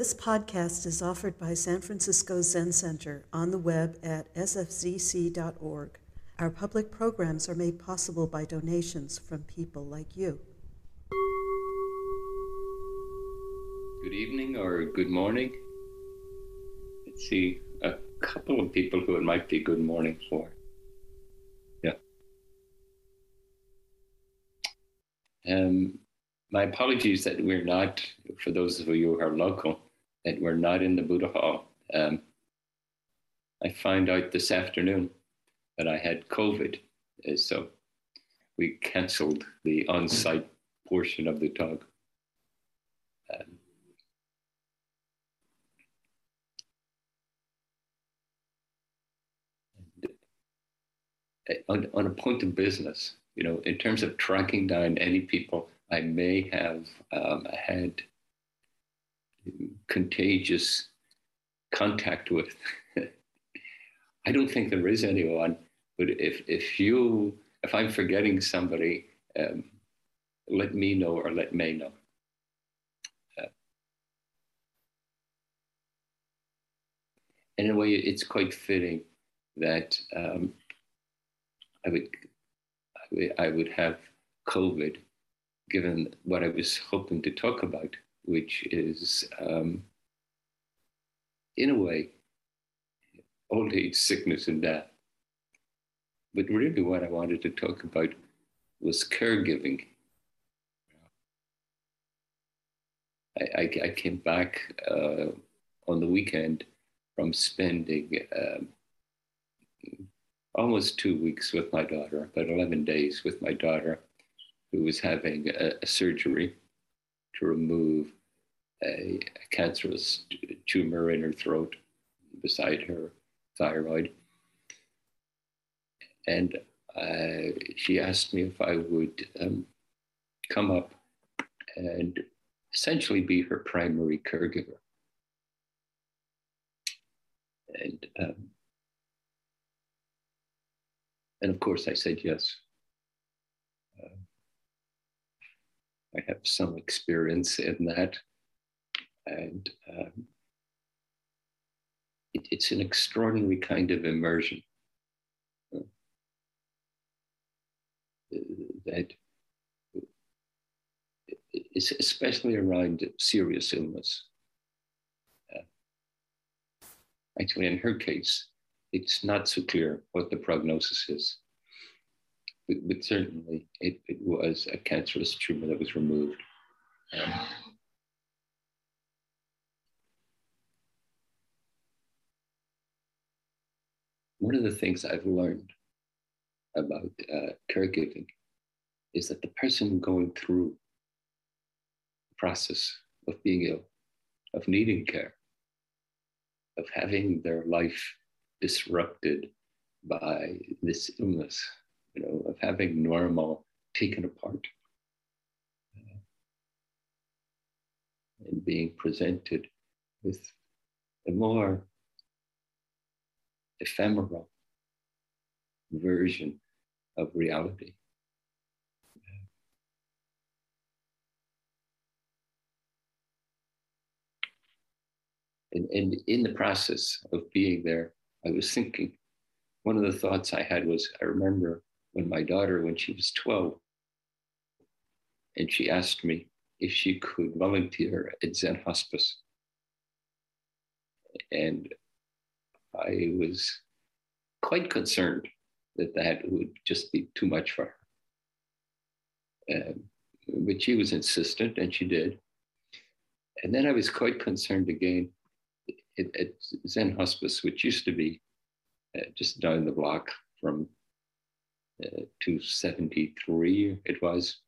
This podcast is offered by San Francisco Zen Center on the web at sfzc.org. Our public programs are made possible by donations from people like you. Good evening or good morning. Let's see, a couple of people who it might be good morning for. Yeah. Um, my apologies that we're not, for those of you who are local, that we're not in the Buddha Hall. Um, I found out this afternoon that I had COVID, uh, so we cancelled the on site portion of the talk. Um, on, on a point of business, you know, in terms of tracking down any people I may have um, had contagious contact with. I don't think there is anyone, but if, if you, if I'm forgetting somebody, um, let me know or let May know. Uh, in a way, it's quite fitting that um, I would, I would have COVID, given what I was hoping to talk about, which is, um, in a way, old age, sickness, and death. But really, what I wanted to talk about was caregiving. I, I, I came back uh, on the weekend from spending um, almost two weeks with my daughter, about 11 days with my daughter, who was having a, a surgery to remove a, a, cancerous tumor in her throat beside her thyroid. And uh, she asked me if I would um, come up and essentially be her primary caregiver. And um, and of course, I said yes. Uh, I have some experience in that. And um, it, it's an extraordinary kind of immersion uh, that is especially around serious illness. Uh, actually, in her case, it's not so clear what the prognosis is. But, but certainly, it, it, was a cancerous tumor that was removed. Um, one of the things I've learned about uh, caregiving is that the person going through the process of being ill, of needing care, of having their life disrupted by this illness, you know, of having normal taken apart and being presented with a more ephemeral version of reality. And, and in the process of being there, I was thinking, one of the thoughts I had was I remember when my daughter, when she was 12, and she asked me if she could volunteer at Zen Hospice. And I was quite concerned that that would just be too much for her. Um, but she was insistent and she did. And then I was quite concerned again at, at Zen Hospice, which used to be uh, just down the block from uh, 273, it was,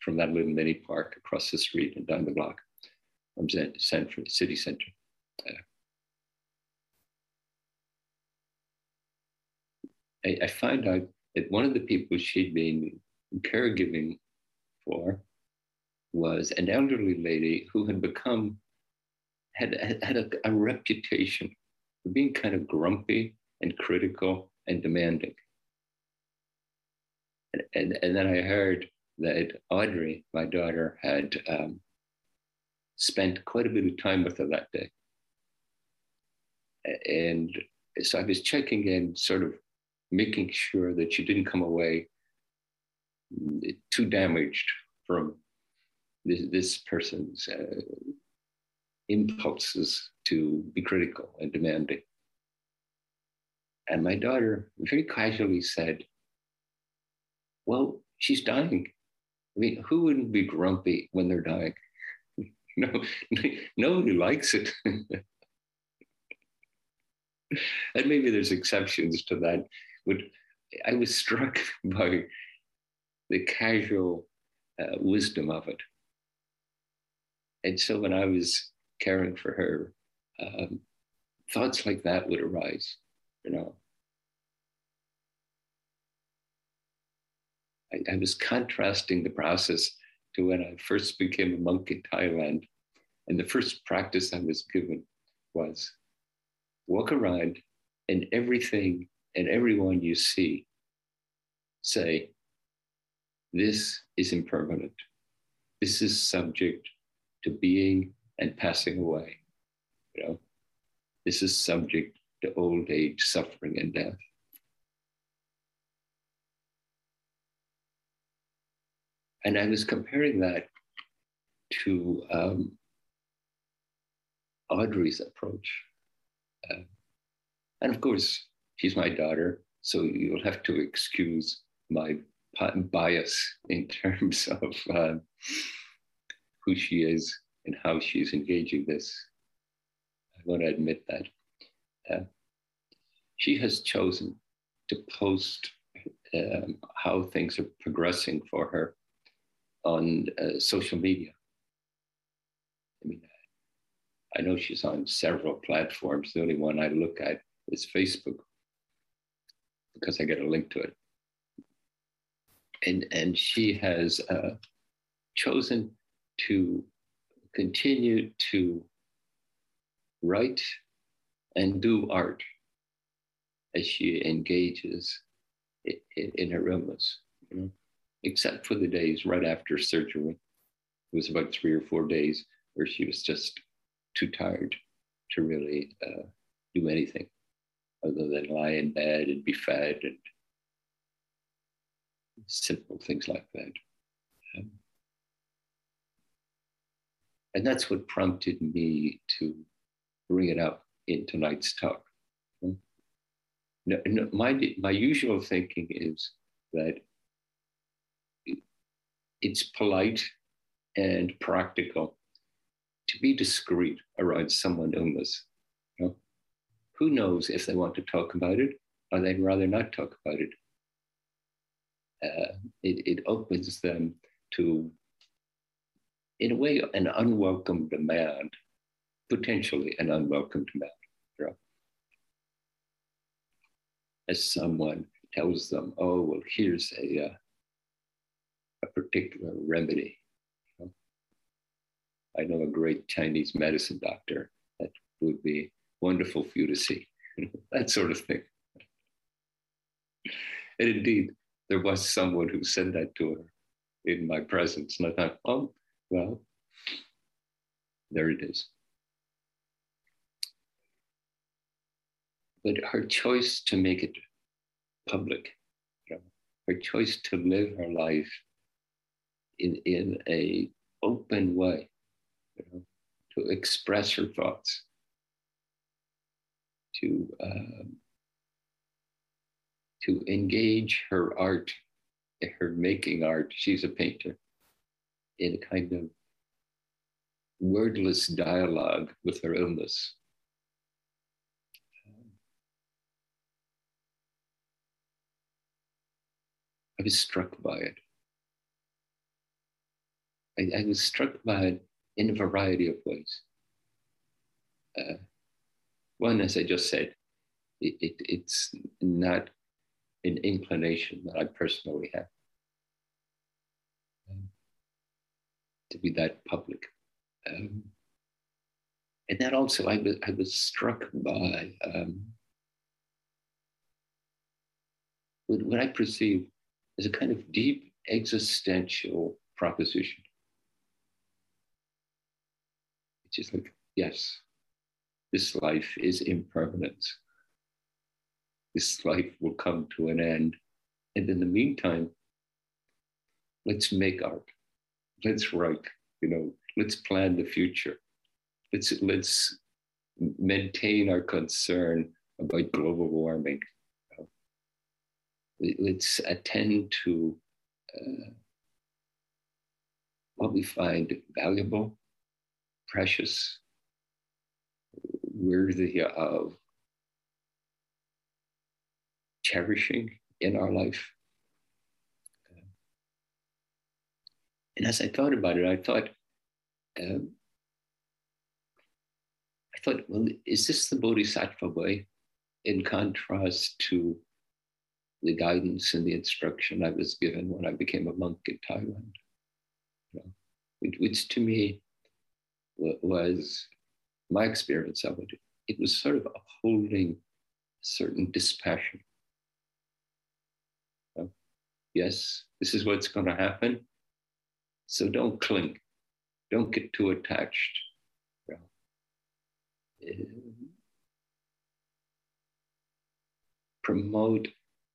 from that little mini park across the street and down the block from Zen, Zen City Center. Uh, I, I found out that one of the people she'd been caregiving for was an elderly lady who had become had had a, a reputation for being kind of grumpy and critical and demanding. And, and, and then I heard that Audrey, my daughter, had um, spent quite a bit of time with her that day. And so I was checking in, sort of making sure that you didn't come away too damaged from this, this person's uh, impulses to be critical and demanding. And my daughter very casually said, Well, she's dying. I mean, who wouldn't be grumpy when they're dying? no, nobody likes it. and maybe there's exceptions to that. But I was struck by the casual uh, wisdom of it. And so when I was caring for her, um, thoughts like that would arise, you know. I, I was contrasting the process to when I first became a monk in Thailand. And the first practice I was given was walk around and everything and everyone you see say, this is impermanent. This is subject to being and passing away. You know, this is subject to old age, suffering, and death. And I was comparing that to um, Audrey's approach. Uh, and of course, she's my daughter, so you'll have to excuse my bias in terms of uh, who she is and how she's engaging this. I want to admit that. Uh, she has chosen to post um, how things are progressing for her on uh, social media. I mean, I know she's on several platforms. The only one I look at is Facebook because I get a link to it. And, and she has uh, chosen to continue to write and do art as she engages in, in her illness. You know? except for the days right after surgery. It was about three or four days where she was just too tired to really uh, do anything other than lie in bed and be fed and simple things like that. Um, and that's what prompted me to bring it up in tonight's talk. No, no, my, my usual thinking is that it's polite and practical to be discreet around someone's illness. Who knows if they want to talk about it or they'd rather not talk about it. Uh, it, it opens them to, in a way, an unwelcome demand, potentially an unwelcome demand. Know? As someone tells them, oh, well, here's a, uh, a particular remedy. I know a great Chinese medicine doctor that would be wonderful for you to see, that sort of thing. And indeed, there was someone who said that to her in my presence. And I thought, oh, well, there it is. But her choice to make it public, you know, her choice to live her life in, in a open way, you know, to express her thoughts, to um, to engage her art, her making art. She's a painter in a kind of wordless dialogue with her illness. I was struck by it. I, I was struck by it in a variety of ways. Uh, one, as I just said, it, it, it's not an inclination that I personally have um, to be that public. Um, and then also, I was, I was struck by um, what, what I perceive as a kind of deep existential proposition. It's just like, yes, this life is impermanence. This life will come to an end. And in the meantime, let's make art. Let's write, you know, let's plan the future. Let's let's maintain our concern about global warming. Let's attend to uh, what we find valuable, precious, worthy of cherishing in our life. And as I thought about it, I thought, um, I thought, well, is this the Bodhisattva way in contrast to the guidance and the instruction I was given when I became a monk in Thailand? You know, which to me was my experience of it. It was sort of upholding certain dispassion. Know, yes, this is what's going to happen. So don't cling, don't get too attached. Know. promote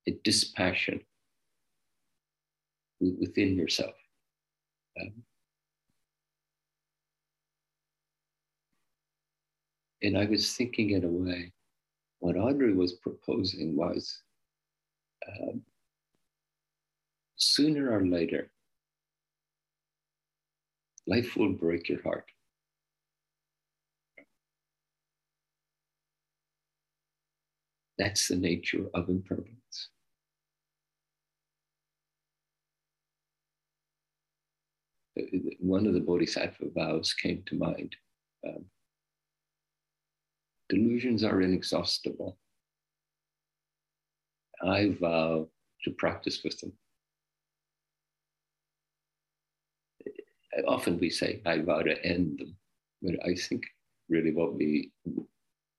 a dispassion within yourself. Um, and I was thinking in a way, what Audrey was proposing was um, sooner or later, life will break your heart. That's the nature of impermanence. Uh, one of the bodhisattva vows came to mind. Um, delusions are inexhaustible. I vow to practice with them. Often we say, I vow to end them, but I think really what we,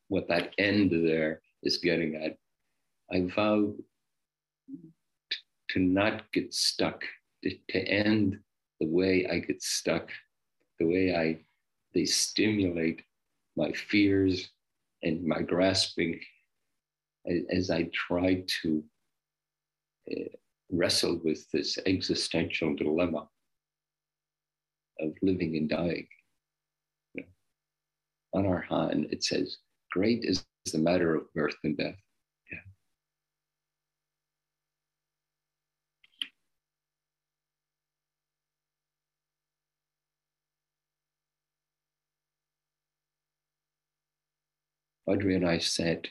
what that end there is getting at, I vow to not get stuck, to, to end the way I get stuck, the way I, they stimulate my fears, and my grasping as I try to uh, wrestle with this existential dilemma of living and dying. You know, on our han, it says, Great is the matter of birth and death. Audrey and I said,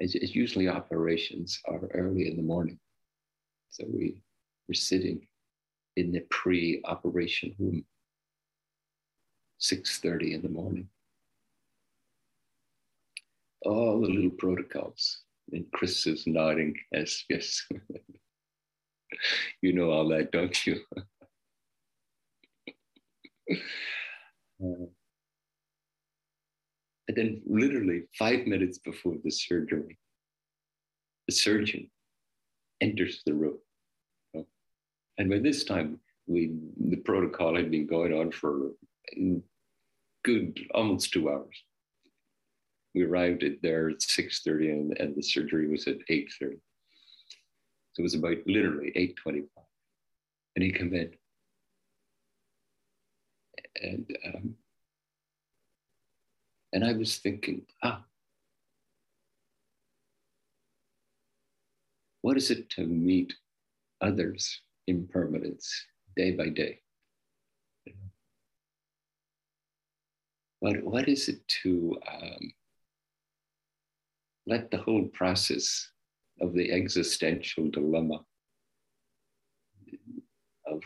as usually operations are early in the morning. So we were sitting in the pre-operation room, 6.30 in the morning. All the little protocols. And Chris is nodding, yes, yes. you know all that, don't you? uh, and then, literally five minutes before the surgery, the surgeon enters the room. And by this time, we the protocol had been going on for good almost two hours. We arrived at there at 6:30 and, and the surgery was at 8:30. So it was about literally 8:25. And he came in. And um, and I was thinking, ah, what is it to meet others' impermanence day by day? What, what is it to um, let the whole process of the existential dilemma of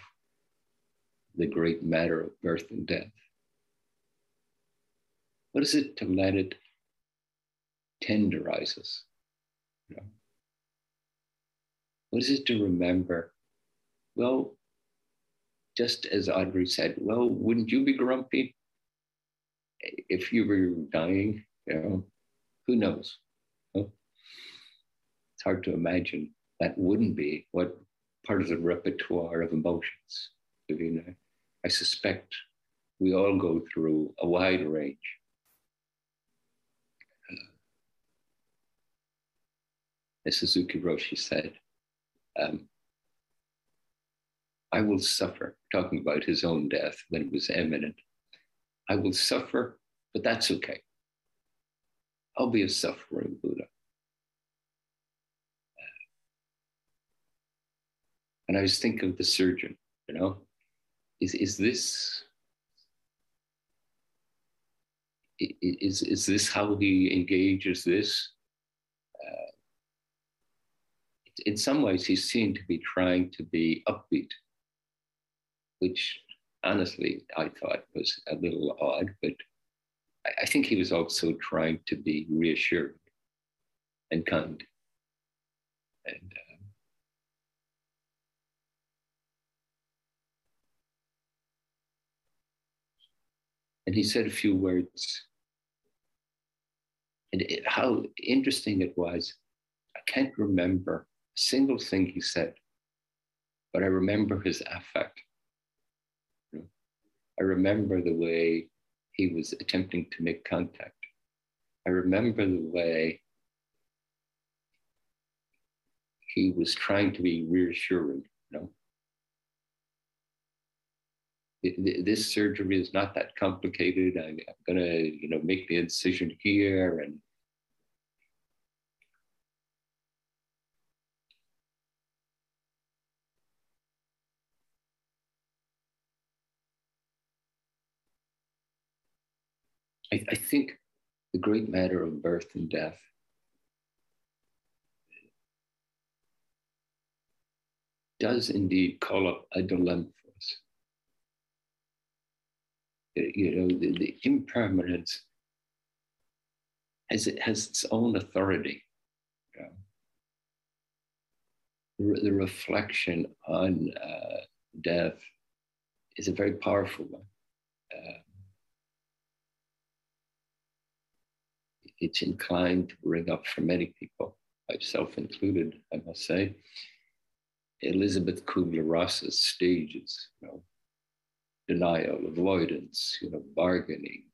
the great matter of birth and death what is it to let it tenderize us? You know? What is it to remember? Well, just as Audrey said, well, wouldn't you be grumpy if you were dying? You know, who knows? It's hard to imagine that wouldn't be what part of the repertoire of emotions. I suspect we all go through a wide range. As Suzuki Roshi said, um, I will suffer, talking about his own death when it was imminent. I will suffer, but that's okay. I'll be a suffering Buddha. And I was thinking of the surgeon, you know, is, is this is, is this how he engages this? Uh, in some ways, he seemed to be trying to be upbeat, which honestly I thought was a little odd, but I, I think he was also trying to be reassuring and kind. And um, and he said a few words. And it, how interesting it was. I can't remember single thing he said, but I remember his affect. I remember the way he was attempting to make contact. I remember the way he was trying to be reassuring, you know. This surgery is not that complicated. I'm gonna, you know, make the incision here and I, I think the great matter of birth and death does indeed call up a dilemma for us. You know, the, the impermanence has, it has its own authority. The, the, reflection on uh, death is a very powerful one. Uh, it's inclined to bring up for many people, myself included, I must say, Elizabeth Kubler-Ross's stages, you know, denial, avoidance, you know, bargaining,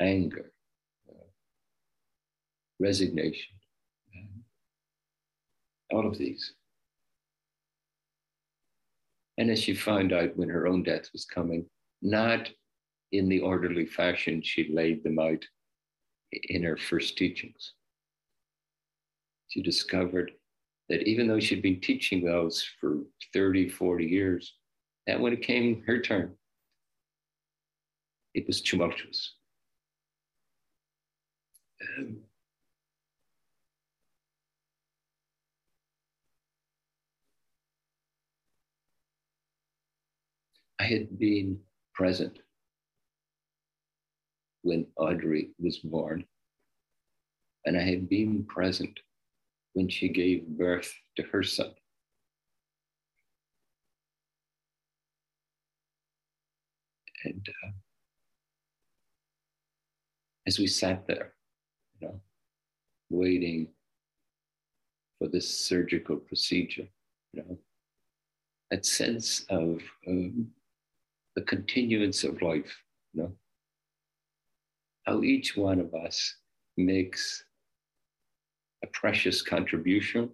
anger, uh, resignation, all of these. And as she found out when her own death was coming, not in the orderly fashion she laid them out in her first teachings. She discovered that even though she'd been teaching those for 30, 40 years, that when it came her turn, it was tumultuous. Um, I had been present when Audrey was born. And I had been present when she gave birth to her son. And uh, as we sat there, you know, waiting for this surgical procedure, you know, that sense of um, the continuance of life, you know, how each one of us makes a precious contribution.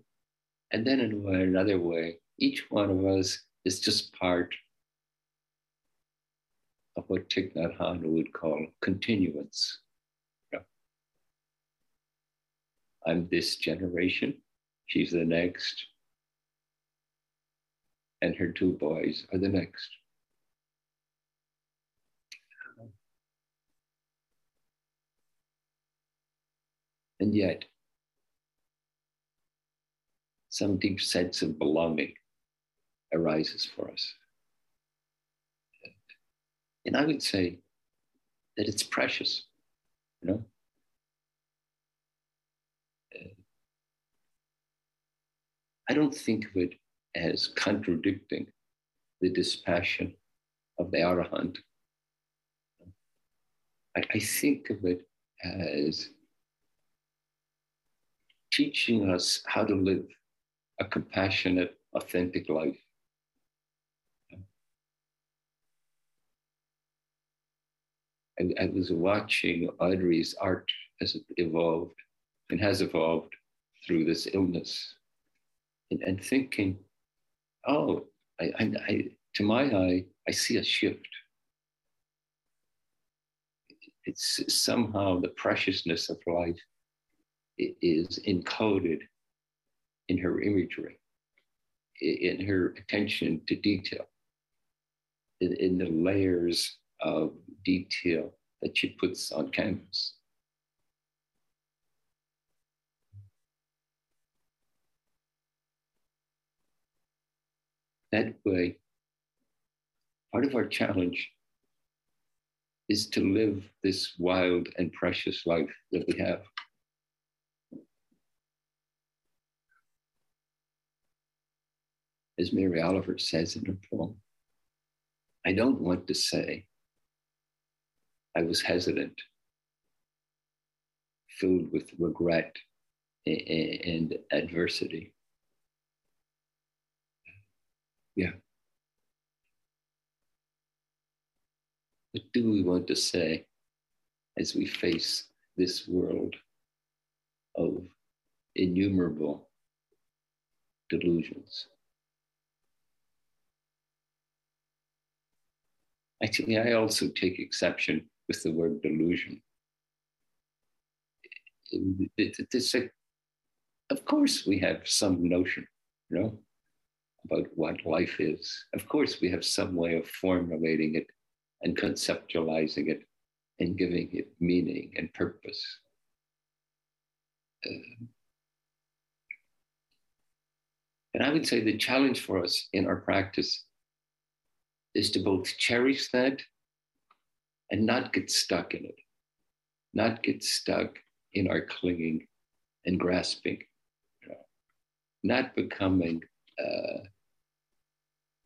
And then, in another way, each one of us is just part of what Thich Nhat Hanh would call continuance. I'm this generation, she's the next, and her two boys are the next. And yet, some deep sense of belonging arises for us. And I would say that it's precious, you know? I don't think of it as contradicting the dispassion of the Arahant. I, think of it as teaching us how to live a compassionate, authentic life. I, I was watching Audrey's art as it evolved and has evolved through this illness and, and thinking, oh, I, I, I, to my eye, I see a shift. It's somehow the preciousness of life is encoded in her imagery, in her attention to detail, in, in the layers of detail that she puts on canvas. That way, part of our challenge is to live this wild and precious life that we have. As Mary Oliver says in her poem, I don't want to say I was hesitant, filled with regret and adversity. Yeah. What do we want to say as we face this world of innumerable delusions? Actually, I also take exception with the word delusion. It's a, of course, we have some notion, you know, about what life is. Of course, we have some way of formulating it and conceptualizing it and giving it meaning and purpose. Uh, and I would say the challenge for us in our practice is to both cherish that and not get stuck in it, not get stuck in our clinging and grasping, not becoming uh,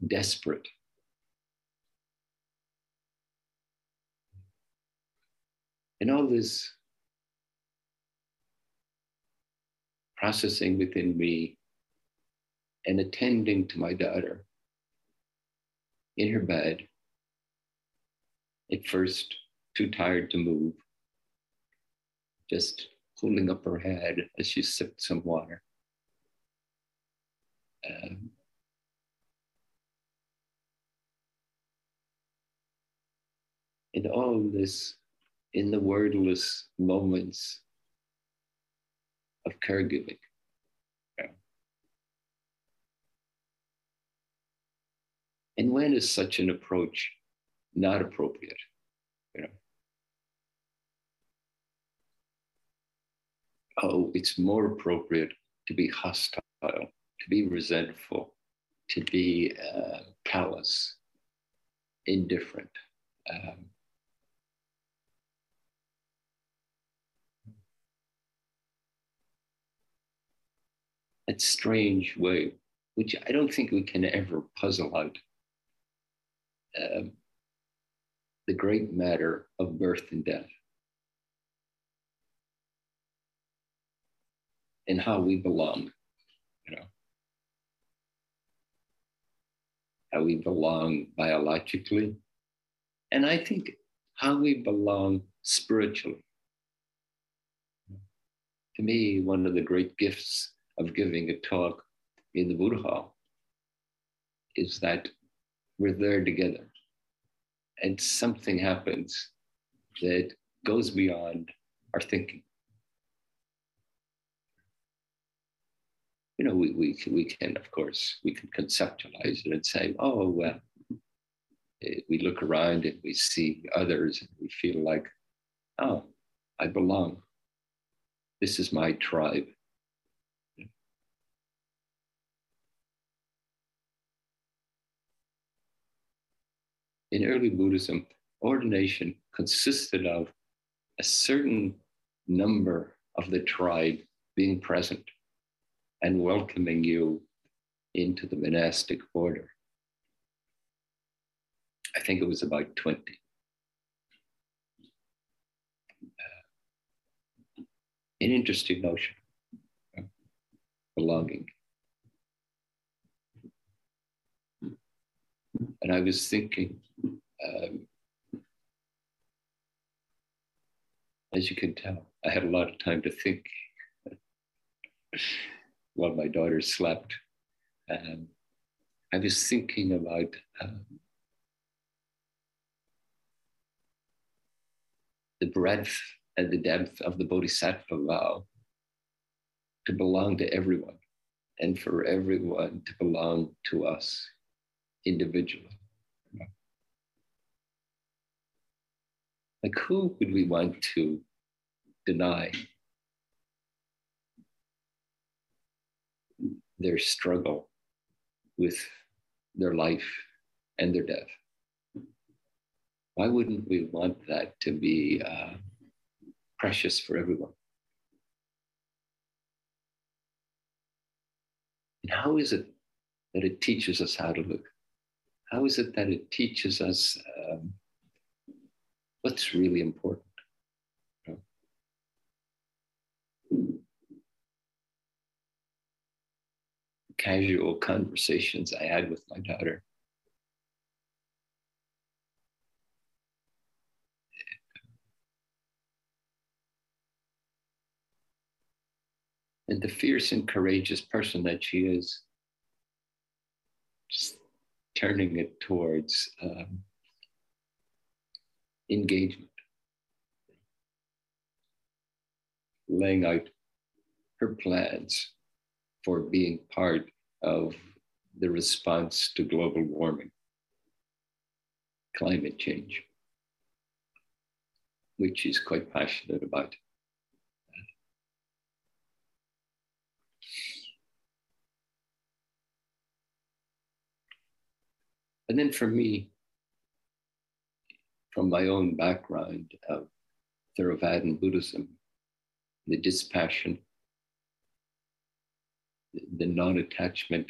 desperate. And all this processing within me and attending to my daughter in her bed, at first too tired to move, just holding up her head as she sipped some water. Um, in all this, in the wordless moments of caregiving. And when is such an approach not appropriate? You know? Oh, it's more appropriate to be hostile, to be resentful, to be uh, callous, indifferent. Um, that strange way, which I don't think we can ever puzzle out um, the great matter of birth and death. And how we belong, you know, how we belong biologically, and I think how we belong spiritually. To me, one of the great gifts of giving a talk in the Buddha Hall is that we're there together. And something happens that goes beyond our thinking. You know, we, we, we can, of course, we can conceptualize it and say, oh, well, eh, we look around and we see others and we feel like, oh, I belong. This is my tribe. In early Buddhism, ordination consisted of a certain number of the tribe being present and welcoming you into the monastic order. I think it was about 20. Uh, an interesting notion, of belonging. And I was thinking, um, as you can tell, I had a lot of time to think while my daughter slept. Um, I was thinking about um, the breadth and the depth of the Bodhisattva vow to belong to everyone and for everyone to belong to us individually. Like, who would we want to deny their struggle with their life and their death? Why wouldn't we want that to be uh, precious for everyone? And how is it that it teaches us how to look? How is it that it teaches us um, what's really important? Casual conversations I had with my daughter. and the fierce and courageous person that she is, just turning it towards um, engagement, laying out her plans for being part of the response to global warming, climate change, which she's quite passionate about. And then for me, from my own background of Theravadan Buddhism, the dispassion, the non-attachment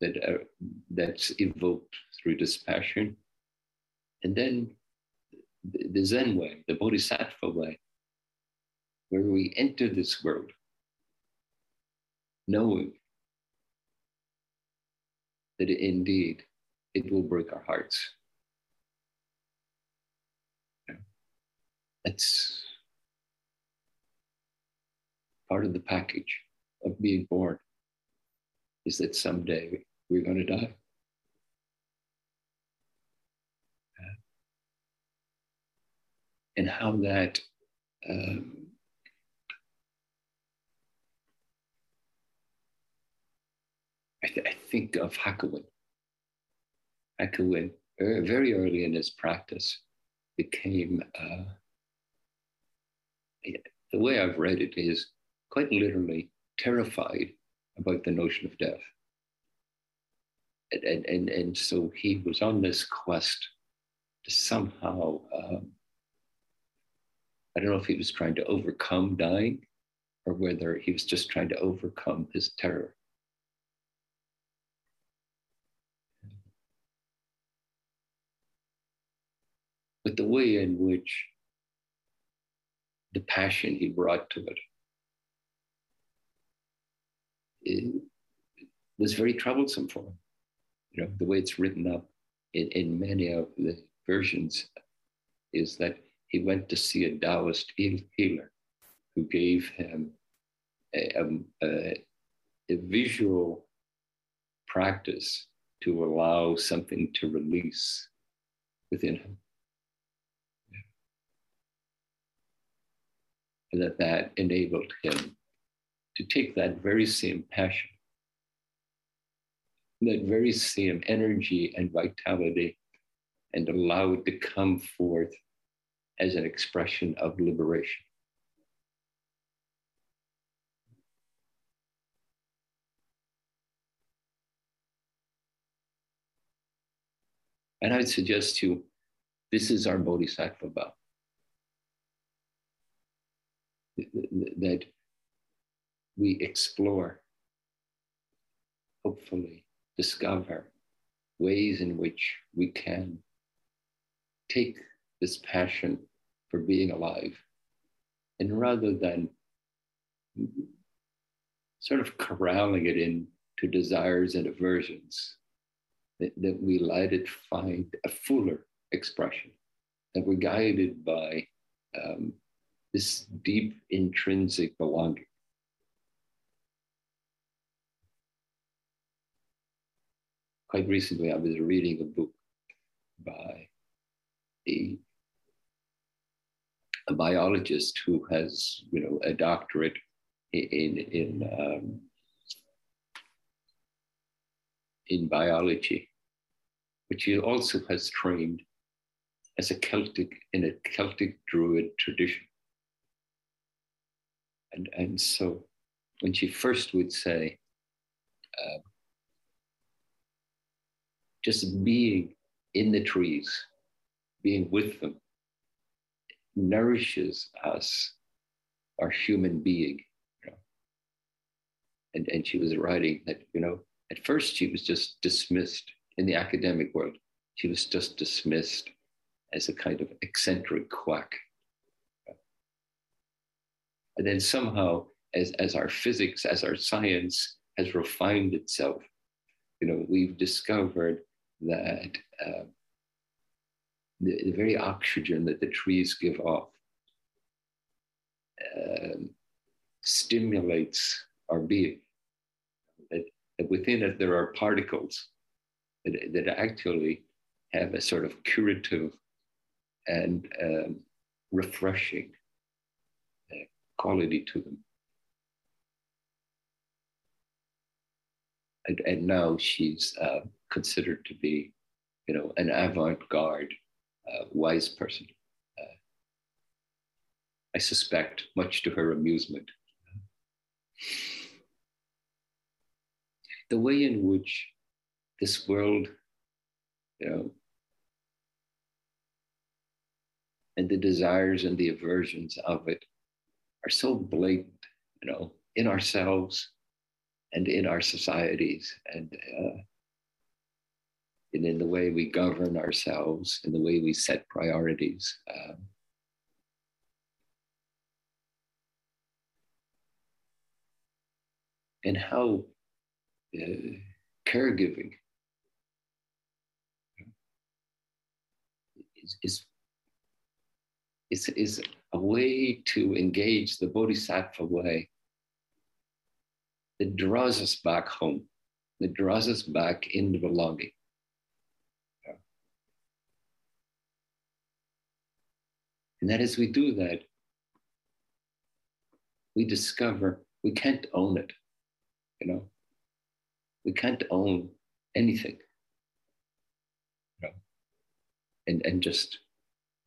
that uh, that's evoked through dispassion, and then the Zen way, the Bodhisattva way, where we enter this world knowing that indeed it will break our hearts. It's part of the package of being born is that someday we're going to die. And how that um, I, th- I, think of Hakuin Hakuin, very early in his practice, became, uh, the way I've read it is quite literally terrified about the notion of death. And, and, and, and so he was on this quest to somehow, um, I don't know if he was trying to overcome dying or whether he was just trying to overcome his terror. but the way in which the passion he brought to it, it was very troublesome for him. You know, the way it's written up in, in many of the versions is that he went to see a Taoist healer who gave him a, a, a visual practice to allow something to release within him. That that enabled him to take that very same passion, that very same energy and vitality, and allow it to come forth as an expression of liberation. And I'd suggest to you, this is our Bodhisattva vow. That we explore, hopefully, discover ways in which we can take this passion for being alive and rather than sort of corralling it into desires and aversions, that, that we let it find a fuller expression, that we're guided by um, this deep intrinsic belonging. Quite recently, I was reading a book by a, a biologist who has, you know, a doctorate in in um, in biology, but she also has trained as a Celtic in a Celtic Druid tradition. And, and so when she first would say, uh, just being in the trees, being with them, nourishes us, our human being. You know? and, and she was writing that, you know, at first she was just dismissed in the academic world. She was just dismissed as a kind of eccentric quack. And then somehow, as, as our physics, as our science has refined itself, you know, we've discovered that uh, the, the, very oxygen that the trees give off um, stimulates our being. That, that, within it there are particles that, that actually have a sort of curative and um, refreshing quality to them. And, and now she's uh, considered to be, you know, an avant-garde, uh, wise person. Uh, I suspect, much to her amusement. The way in which this world, you know, and the desires and the aversions of it are so blatant, you know, in ourselves and in our societies and, uh, and in the way we govern ourselves, in the way we set priorities. Um, and how uh, caregiving is, is is, is a way to engage the bodhisattva way that draws us back home, that draws us back into belonging. And that as we do that, we discover we can't own it, you know. We can't own anything. Know? And, and just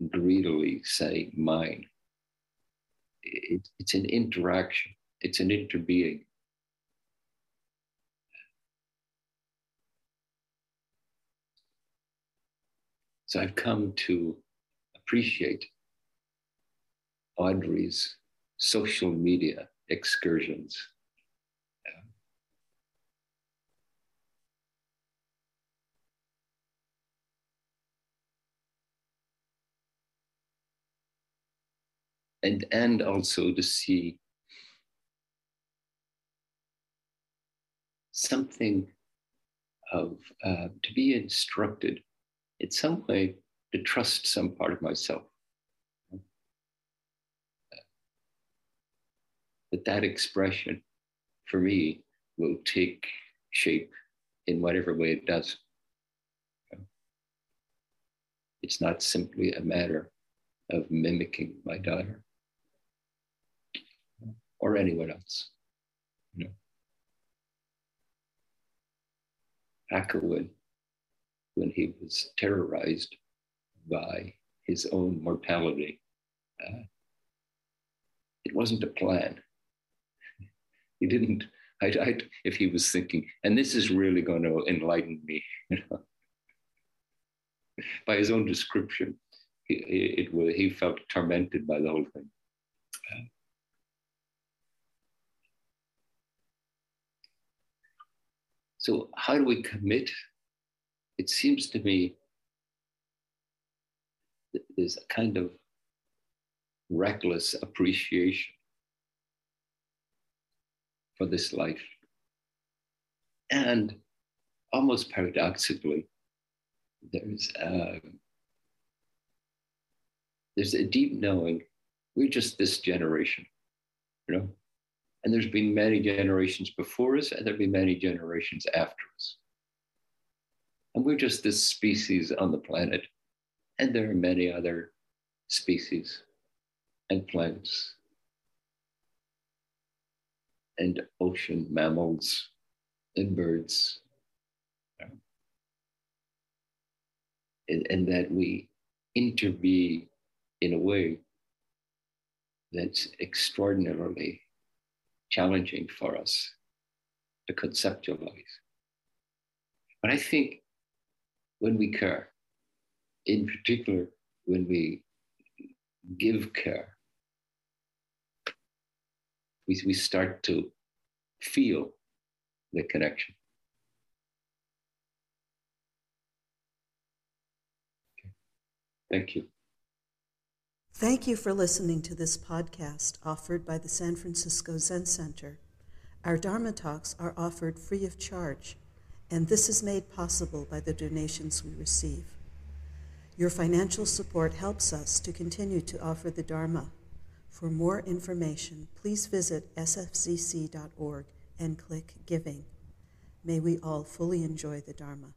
greedily say mine. It, it's an interaction, it's an interbeing. So I've come to appreciate Audrey's social media excursions and, and also to see something of uh, to be instructed in some way to trust some part of myself. That that expression for me will take shape in whatever way it does. It's not simply a matter of mimicking my daughter or anyone else. You know. Hakuin, when he was terrorized by his own mortality, uh, it wasn't a plan. He didn't, I, I, if he was thinking, and this is really going to enlighten me, you know, by his own description, he, it, it, he felt tormented by the whole thing. Uh, So, how do we commit? It seems to me there's a kind of reckless appreciation for this life. And almost paradoxically, there's a, there's a deep knowing we're just this generation, you know? And there's been many generations before us, and there'll be many generations after us. And we're just this species on the planet. And there are many other species and plants and ocean mammals and birds. And, and that we intervene in a way that's extraordinarily challenging for us to conceptualize. But I think when we care, in particular, when we give care, we, we start to feel the connection. Okay. Thank you. Thank you for listening to this podcast offered by the San Francisco Zen Center. Our Dharma talks are offered free of charge, and this is made possible by the donations we receive. Your financial support helps us to continue to offer the Dharma. For more information, please visit sfzc.org and click Giving. May we all fully enjoy the Dharma.